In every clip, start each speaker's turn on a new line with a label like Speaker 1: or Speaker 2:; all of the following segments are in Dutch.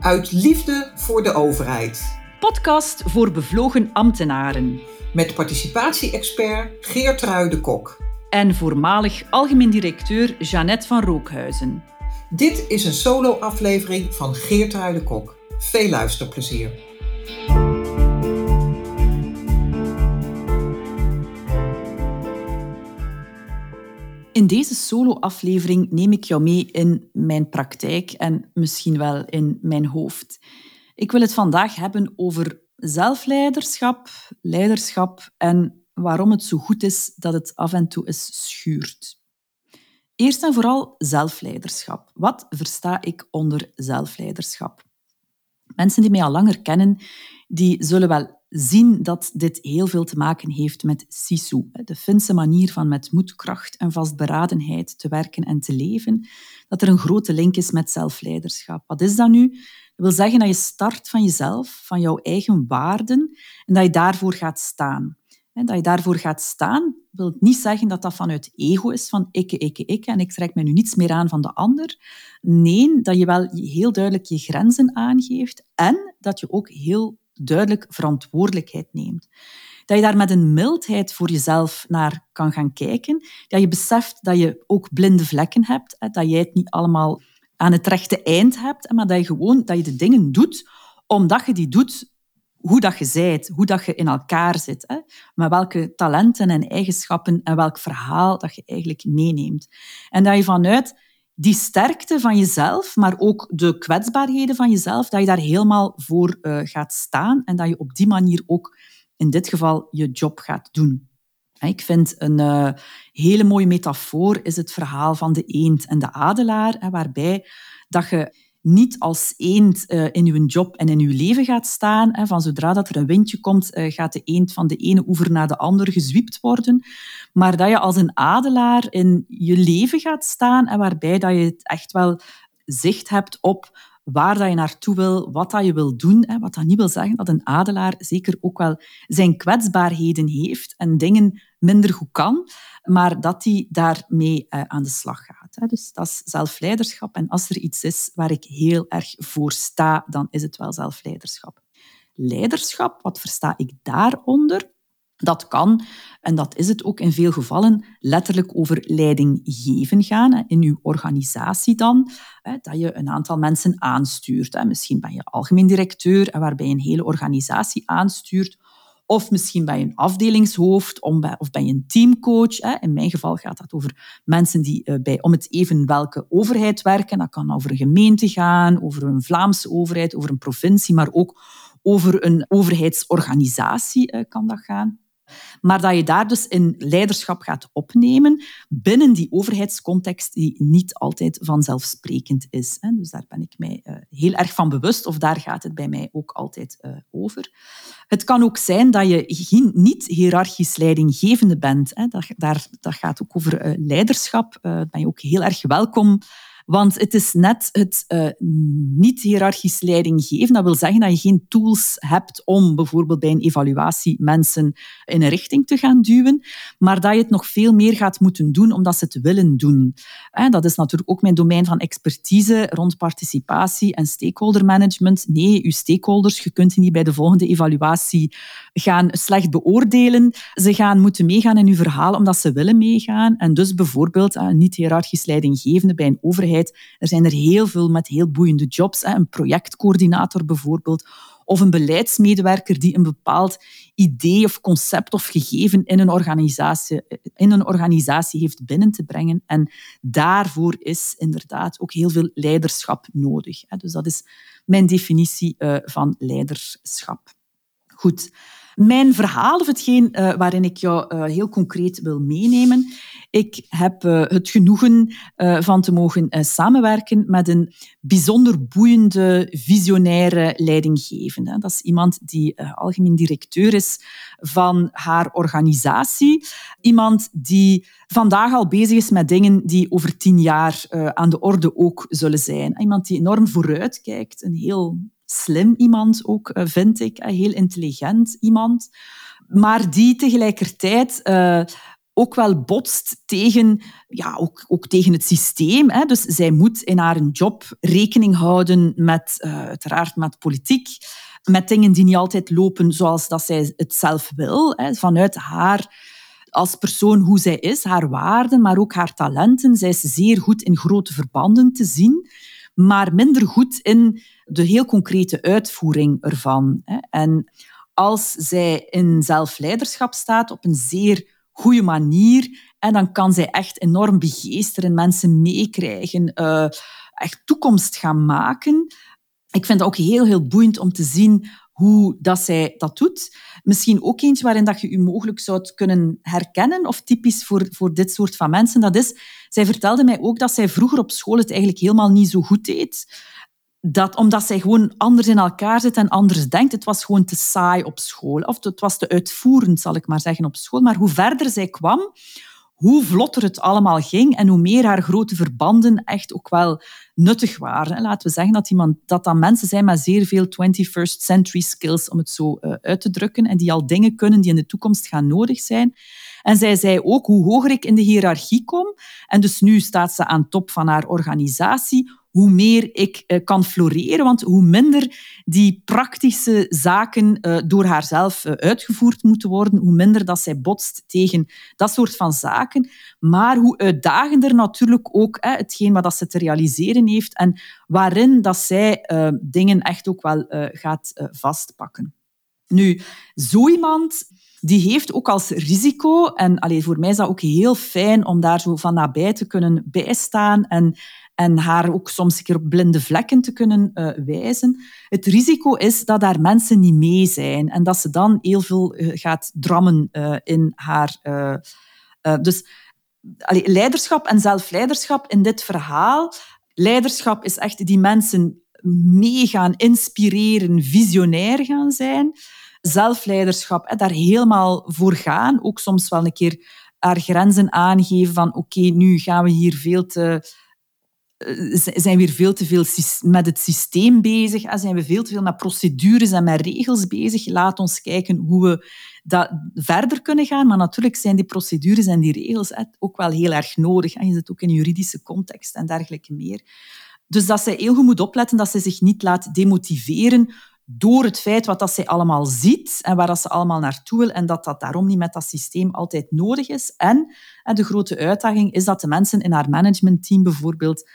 Speaker 1: Uit liefde voor de overheid.
Speaker 2: Podcast voor bevlogen ambtenaren.
Speaker 1: Met participatie-expert Geert de Kok.
Speaker 2: En voormalig algemeen directeur Jeannette van Rookhuizen.
Speaker 1: Dit is een solo-aflevering van Geert de Kok. Veel luisterplezier.
Speaker 2: In deze solo-aflevering neem ik jou mee in mijn praktijk en misschien wel in mijn hoofd. Ik wil het vandaag hebben over zelfleiderschap, leiderschap en waarom het zo goed is dat het af en toe eens schuurt. Eerst en vooral zelfleiderschap. Wat versta ik onder zelfleiderschap? Mensen die mij al langer kennen, die zullen wel zien dat dit heel veel te maken heeft met Sisu, de Finse manier van met moed, kracht en vastberadenheid te werken en te leven, dat er een grote link is met zelfleiderschap. Wat is dat nu? Dat wil zeggen dat je start van jezelf, van jouw eigen waarden, en dat je daarvoor gaat staan. Dat je daarvoor gaat staan, wil niet zeggen dat dat vanuit ego is, van ikke, ikke, ikke, en ik trek me nu niets meer aan van de ander. Nee, dat je wel heel duidelijk je grenzen aangeeft en dat je ook heel duidelijk verantwoordelijkheid neemt. Dat je daar met een mildheid voor jezelf naar kan gaan kijken. Dat je beseft dat je ook blinde vlekken hebt. Dat jij het niet allemaal aan het rechte eind hebt. Maar dat je gewoon dat je de dingen doet omdat je die doet hoe dat je zijt, hoe dat je in elkaar zit. Met welke talenten en eigenschappen en welk verhaal dat je eigenlijk meeneemt. En dat je vanuit die sterkte van jezelf, maar ook de kwetsbaarheden van jezelf, dat je daar helemaal voor uh, gaat staan en dat je op die manier ook in dit geval je job gaat doen. Ik vind een uh, hele mooie metafoor is het verhaal van de eend en de adelaar, waarbij dat je niet als eend uh, in je job en in je leven gaat staan. Van zodra dat er een windje komt, uh, gaat de eend van de ene oever naar de andere gezwiept worden. Maar dat je als een adelaar in je leven gaat staan en waarbij dat je echt wel zicht hebt op waar dat je naartoe wil, wat dat je wil doen. Hè. Wat dat niet wil zeggen dat een adelaar zeker ook wel zijn kwetsbaarheden heeft en dingen minder goed kan, maar dat hij daarmee uh, aan de slag gaat. Hè. Dus dat is zelfleiderschap. En als er iets is waar ik heel erg voor sta, dan is het wel zelfleiderschap. Leiderschap, wat versta ik daaronder? Dat kan, en dat is het ook in veel gevallen, letterlijk over leiding geven gaan. In uw organisatie dan, dat je een aantal mensen aanstuurt. Misschien ben je algemeen directeur, waarbij je een hele organisatie aanstuurt. Of misschien ben je een afdelingshoofd of je een teamcoach. In mijn geval gaat dat over mensen die eh, bij om het even welke overheid werken. Dat kan over een gemeente gaan, over een Vlaamse overheid, over een provincie, maar ook over een overheidsorganisatie eh, kan dat gaan. Maar dat je daar dus in leiderschap gaat opnemen binnen die overheidscontext die niet altijd vanzelfsprekend is. Dus daar ben ik mij eh, heel erg van bewust, of daar gaat het bij mij ook altijd eh, over. Het kan ook zijn dat je niet hiërarchisch leidinggevende bent. Dat, daar, dat gaat ook over eh, leiderschap. ben je ook heel erg welkom want het is net het uh, niet hiërarchisch leidinggeven. Dat wil zeggen dat je geen tools hebt om bijvoorbeeld bij een evaluatie mensen in een richting te gaan duwen, maar dat je het nog veel meer gaat moeten doen omdat ze het willen doen. dat is natuurlijk ook mijn domein van expertise rond participatie en stakeholder management. Nee, uw stakeholders, je kunt die niet bij de volgende evaluatie gaan slecht beoordelen. Ze gaan moeten meegaan in uw verhaal omdat ze willen meegaan. En dus bijvoorbeeld een niet-hierarchisch leidinggevende bij een overheid. Er zijn er heel veel met heel boeiende jobs. Een projectcoördinator bijvoorbeeld. Of een beleidsmedewerker die een bepaald idee of concept of gegeven in een organisatie, in een organisatie heeft binnen te brengen. En daarvoor is inderdaad ook heel veel leiderschap nodig. Dus dat is mijn definitie eh, van leiderschap. Goed. Mijn verhaal, of hetgeen uh, waarin ik jou uh, heel concreet wil meenemen. Ik heb uh, het genoegen van te mogen samenwerken met een bijzonder boeiende, visionaire leidinggevende. Dat is iemand die algemeen directeur is van haar organisatie. Iemand die vandaag al bezig is met dingen die over tien jaar aan de orde ook zullen zijn. Iemand die enorm vooruitkijkt, een heel slim iemand ook, eh, vind ik. Heel intelligent iemand. Maar die tegelijkertijd uh, ook wel botst tegen, ja, ook, ook tegen het systeem. Hè. Dus zij moet in haar job rekening houden met, uh, uiteraard met politiek, met dingen die niet altijd lopen zoals dat zij het zelf wil. Hè. Vanuit haar als persoon hoe zij is, haar waarden, maar ook haar talenten. Zij is zeer goed in grote verbanden te zien, maar minder goed in de heel concrete uitvoering ervan. En als zij in zelfleiderschap staat op een zeer goede manier, en dan kan zij echt enorm begeesteren, mensen meekrijgen, uh, echt toekomst gaan maken. Ik vind het ook heel, heel boeiend om te zien hoe dat zij dat doet. Misschien ook eentje waarin dat je je mogelijk zou kunnen herkennen, of typisch voor, voor dit soort van mensen. Dat is, zij vertelde mij ook dat zij vroeger op school het eigenlijk helemaal niet zo goed deed. Dat, omdat zij gewoon anders in elkaar zit en anders denkt. Het was gewoon te saai op school. Of het was te uitvoerend, zal ik maar zeggen, op school. Maar hoe verder zij kwam, hoe vlotter het allemaal ging en hoe meer haar grote verbanden echt ook wel nuttig waren. Laten we zeggen dat, iemand, dat mensen zijn met zeer veel 21st century skills, om het zo uh, uit te drukken, en die al dingen kunnen die in de toekomst gaan nodig zijn. En zij zei ook, hoe hoger ik in de hiërarchie kom, en dus nu staat ze aan top van haar organisatie, hoe meer ik uh, kan floreren. Want hoe minder die praktische zaken uh, door haarzelf uh, uitgevoerd moeten worden, hoe minder dat zij botst tegen dat soort van zaken. Maar hoe uitdagender natuurlijk ook hetgeen wat dat ze te realiseren heeft en waarin dat zij dingen echt ook wel gaat vastpakken. Nu, zo iemand die heeft ook als risico, en allee, voor mij is dat ook heel fijn om daar zo van nabij te kunnen bijstaan en en haar ook soms een keer op blinde vlekken te kunnen uh, wijzen. Het risico is dat daar mensen niet mee zijn en dat ze dan heel veel uh, gaat drammen uh, in haar. dus leiderschap en zelfleiderschap in dit verhaal. Leiderschap is echt die mensen mee gaan inspireren, visionair gaan zijn. Zelfleiderschap, hè, daar helemaal voor gaan. Ook soms wel een keer haar grenzen aangeven van oké, nu gaan we hier veel te eh, zijn we weer veel te veel met het systeem bezig. Zijn we veel te veel met procedures en met regels bezig. Laat ons kijken hoe we dat verder kunnen gaan. Maar natuurlijk zijn die procedures en die regels ook wel heel erg nodig. Je zit ook in juridische context en dergelijke meer. Dus dat zij heel goed moet opletten dat ze zich niet laat demotiveren door het feit wat dat zij allemaal ziet en waar dat ze allemaal naartoe wil en dat dat daarom niet met dat systeem altijd nodig is. En de grote uitdaging is dat de mensen in haar managementteam bijvoorbeeld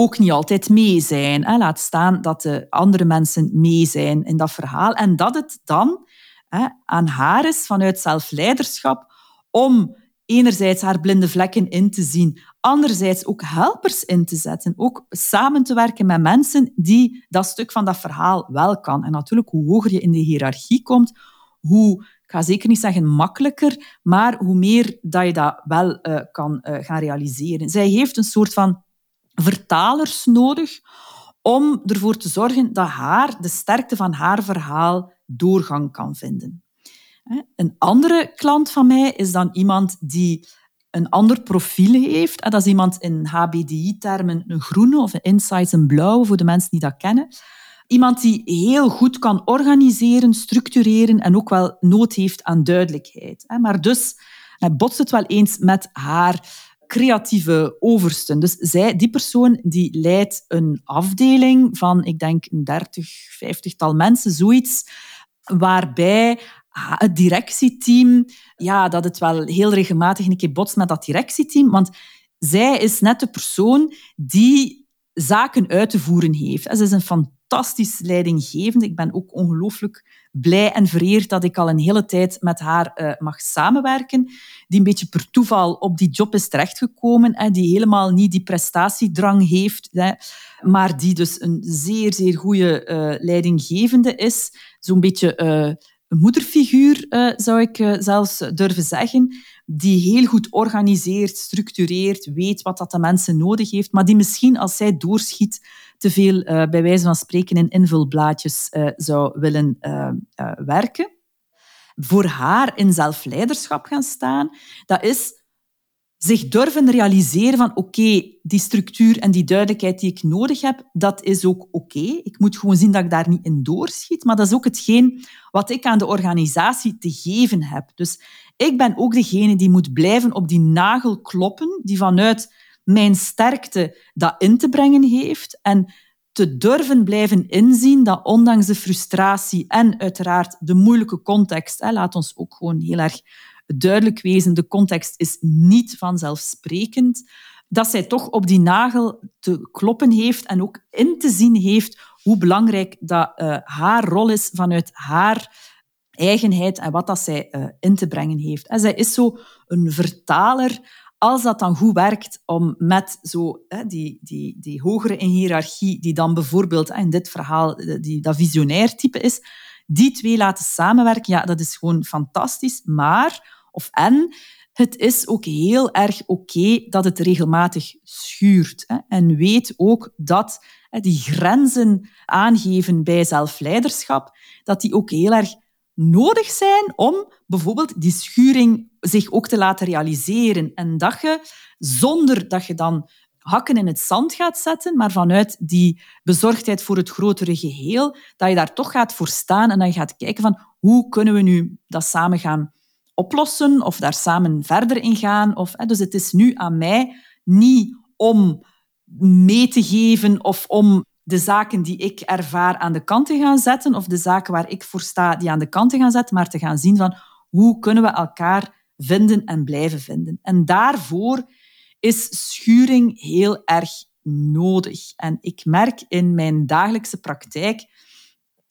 Speaker 2: ook niet altijd mee zijn. Laat staan dat de andere mensen mee zijn in dat verhaal. En dat het dan hè, aan haar is vanuit zelfleiderschap om enerzijds haar blinde vlekken in te zien, anderzijds ook helpers in te zetten, ook samen te werken met mensen die dat stuk van dat verhaal wel kan. En natuurlijk, hoe hoger je in de hiërarchie komt, hoe, ik ga zeker niet zeggen makkelijker, maar hoe meer dat je dat wel uh, kan uh, gaan realiseren. Zij heeft een soort van vertalers nodig om ervoor te zorgen dat haar, de sterkte van haar verhaal doorgang kan vinden. Een andere klant van mij is dan iemand die een ander profiel heeft. Dat is iemand in HBDI-termen een groene of een insights een blauwe, voor de mensen die dat kennen. Iemand die heel goed kan organiseren, structureren en ook wel nood heeft aan duidelijkheid. Maar dus botst het wel eens met haar creatieve oversten. Dus zij, die persoon die leidt een afdeling van, ik denk, een 30, 50-tal mensen, zoiets, waarbij het directieteam, ja, dat het wel heel regelmatig een keer botst met dat directieteam, want zij is net de persoon die zaken uit te voeren heeft. Ze is een fantastisch leidinggevende. Ik ben ook ongelooflijk blij en vereerd dat ik al een hele tijd met haar uh, mag samenwerken. Die een beetje per toeval op die job is terechtgekomen. Hè, die helemaal niet die prestatiedrang heeft. Hè, maar die dus een zeer, zeer goede uh, leidinggevende is. Zo'n beetje uh, een moederfiguur, zou ik zelfs durven zeggen. Die heel goed organiseert, structureert, weet wat dat de mensen nodig heeft. Maar die misschien, als zij doorschiet, te veel, uh, bij wijze van spreken, in invulblaadjes uh, zou willen uh, werken. Voor haar in zelfleiderschap gaan staan, dat is zich durven realiseren van oké, die structuur en die duidelijkheid die ik nodig heb, dat is ook oké. Ik moet gewoon zien dat ik daar niet in doorschiet. Maar dat is ook hetgeen wat ik aan de organisatie te geven heb. Dus ik ben ook degene die moet blijven op die nagel kloppen, die vanuit mijn sterkte dat in te brengen heeft. En te durven blijven inzien dat ondanks de frustratie en uiteraard de moeilijke context, hè, laat ons ook gewoon heel erg duidelijk wezen, de context is niet vanzelfsprekend, dat zij toch op die nagel te kloppen heeft en ook in te zien heeft hoe belangrijk dat uh, haar rol is vanuit haar eigenheid en wat dat zij uh, in te brengen heeft. En zij is zo een vertaler als dat dan goed werkt om met zo, hè, die, die, die hogere in hiërarchie, die dan bijvoorbeeld in dit verhaal die, dat visionair type is, die twee laten samenwerken, ja, dat is gewoon fantastisch. Maar of en het is ook heel erg oké dat het regelmatig schuurt. Hè. En weet ook dat hè, die grenzen aangeven bij zelfleiderschap, dat die ook heel erg nodig zijn om bijvoorbeeld die schuring zich ook te laten realiseren. En dat je, zonder dat je dan hakken in het zand gaat zetten, maar vanuit die bezorgdheid voor het grotere geheel, dat je daar toch gaat voor staan en dat je gaat kijken van hoe kunnen we nu dat samen gaan oplossen of daar samen verder in gaan. Of, hè, dus het is nu aan mij niet om mee te geven of om de zaken die ik ervaar aan de kant te gaan zetten of de zaken waar ik voor sta die aan de kant te gaan zetten, maar te gaan zien van hoe kunnen we elkaar vinden en blijven vinden. En daarvoor is schuring heel erg nodig. En ik merk in mijn dagelijkse praktijk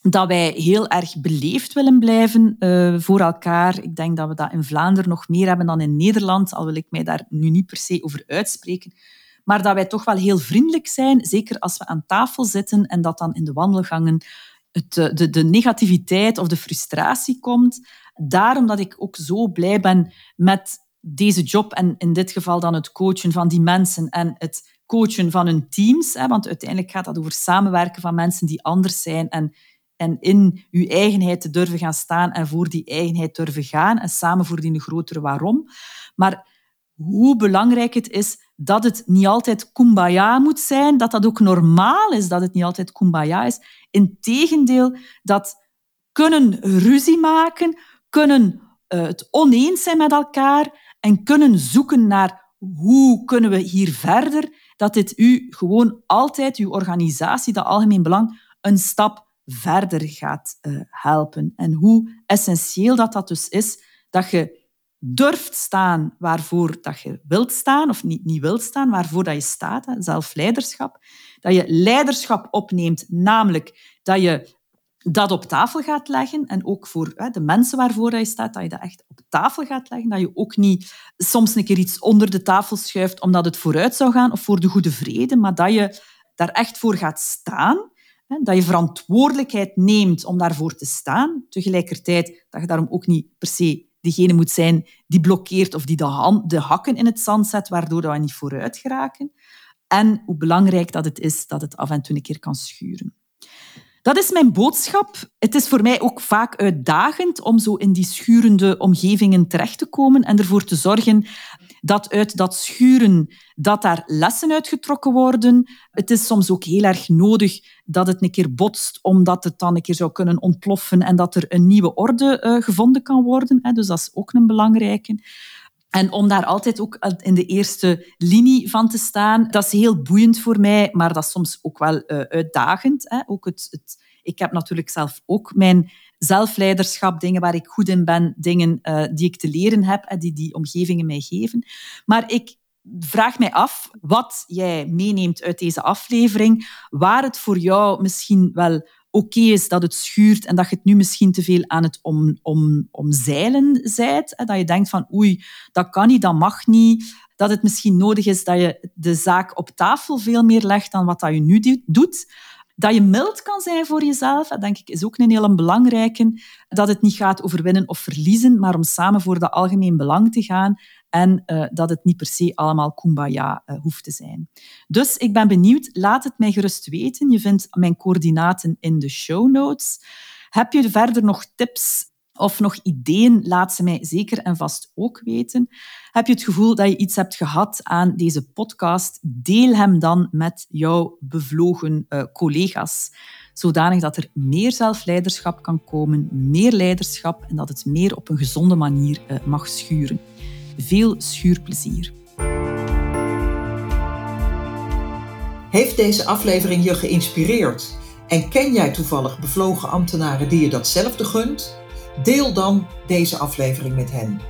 Speaker 2: dat wij heel erg beleefd willen blijven uh, voor elkaar. Ik denk dat we dat in Vlaanderen nog meer hebben dan in Nederland, al wil ik mij daar nu niet per se over uitspreken. Maar dat wij toch wel heel vriendelijk zijn, zeker als we aan tafel zitten en dat dan in de wandelgangen het, eh, de, de negativiteit of de frustratie komt. Daarom dat ik ook zo blij ben met deze job en in dit geval dan het coachen van die mensen en het coachen van hun teams. Hè, want uiteindelijk gaat dat over samenwerken van mensen die anders zijn en en in uw eigenheid te durven gaan staan en voor die eigenheid durven gaan en samen voor die grotere waarom. Maar hoe belangrijk het is dat het niet altijd kumbaya moet zijn, dat dat ook normaal is dat het niet altijd kumbaya is. Integendeel, dat kunnen ruzie maken, kunnen uh, het oneens zijn met elkaar en kunnen zoeken naar hoe kunnen we hier verder, dat dit u gewoon altijd, uw organisatie, dat algemeen belang, een stap verder gaat uh, helpen. En hoe essentieel dat dat dus is, dat je durft staan waarvoor dat je wilt staan, of niet, niet wilt staan, waarvoor dat je staat, hè, zelfleiderschap. Dat je leiderschap opneemt, namelijk dat je dat op tafel gaat leggen en ook voor hè, de mensen waarvoor je staat, dat je dat echt op tafel gaat leggen. Dat je ook niet soms een keer iets onder de tafel schuift omdat het vooruit zou gaan of voor de goede vrede, maar dat je daar echt voor gaat staan dat je verantwoordelijkheid neemt om daarvoor te staan. Tegelijkertijd dat je daarom ook niet per se diegene moet zijn die blokkeert of die de, de hakken in het zand zet, waardoor we niet vooruit geraken. En hoe belangrijk dat het is dat het af en toe een keer kan schuren. Dat is mijn boodschap. Het is voor mij ook vaak uitdagend om zo in die schurende omgevingen terecht te komen en ervoor te zorgen dat uit dat schuren dat daar lessen uitgetrokken worden. Het is soms ook heel erg nodig dat het een keer botst, omdat het dan een keer zou kunnen ontploffen en dat er een nieuwe orde uh, gevonden kan worden. Dus dat is ook een belangrijke. En om daar altijd ook in de eerste linie van te staan, dat is heel boeiend voor mij, maar dat is soms ook wel uh, uitdagend. Hè. Ook het, het, ik heb natuurlijk zelf ook mijn zelfleiderschap, dingen waar ik goed in ben, dingen uh, die ik te leren heb en die die omgevingen mij geven. Maar ik vraag mij af wat jij meeneemt uit deze aflevering, waar het voor jou misschien wel oké is dat het schuurt en dat je het nu misschien te veel aan het om, om, omzeilen zijt. Dat je denkt van oei, dat kan niet, dat mag niet. Dat het misschien nodig is dat je de zaak op tafel veel meer legt dan wat dat je nu doet. Dat je mild kan zijn voor jezelf, denk ik, is ook een hele belangrijke. Dat het niet gaat over winnen of verliezen, maar om samen voor dat algemeen belang te gaan. En uh, dat het niet per se allemaal kumbaya uh, hoeft te zijn. Dus ik ben benieuwd. Laat het mij gerust weten. Je vindt mijn coördinaten in de show notes. Heb je verder nog tips of nog ideeën, laat ze mij zeker en vast ook weten. Heb je het gevoel dat je iets hebt gehad aan deze podcast? Deel hem dan met jouw bevlogen uh, collega's, zodanig dat er meer zelfleiderschap kan komen, meer leiderschap en dat het meer op een gezonde manier mag schuren. Veel schuurplezier.
Speaker 1: Heeft deze aflevering je geïnspireerd? En ken jij toevallig bevlogen ambtenaren die je datzelfde gunt? Deel dan deze aflevering met hen.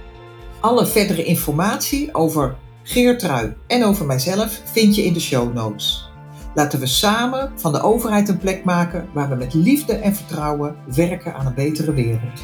Speaker 1: Alle verdere informatie over Geertrui en over mijzelf vind je in de show notes. Laten we samen van de overheid een plek maken waar we met liefde en vertrouwen werken aan een betere wereld.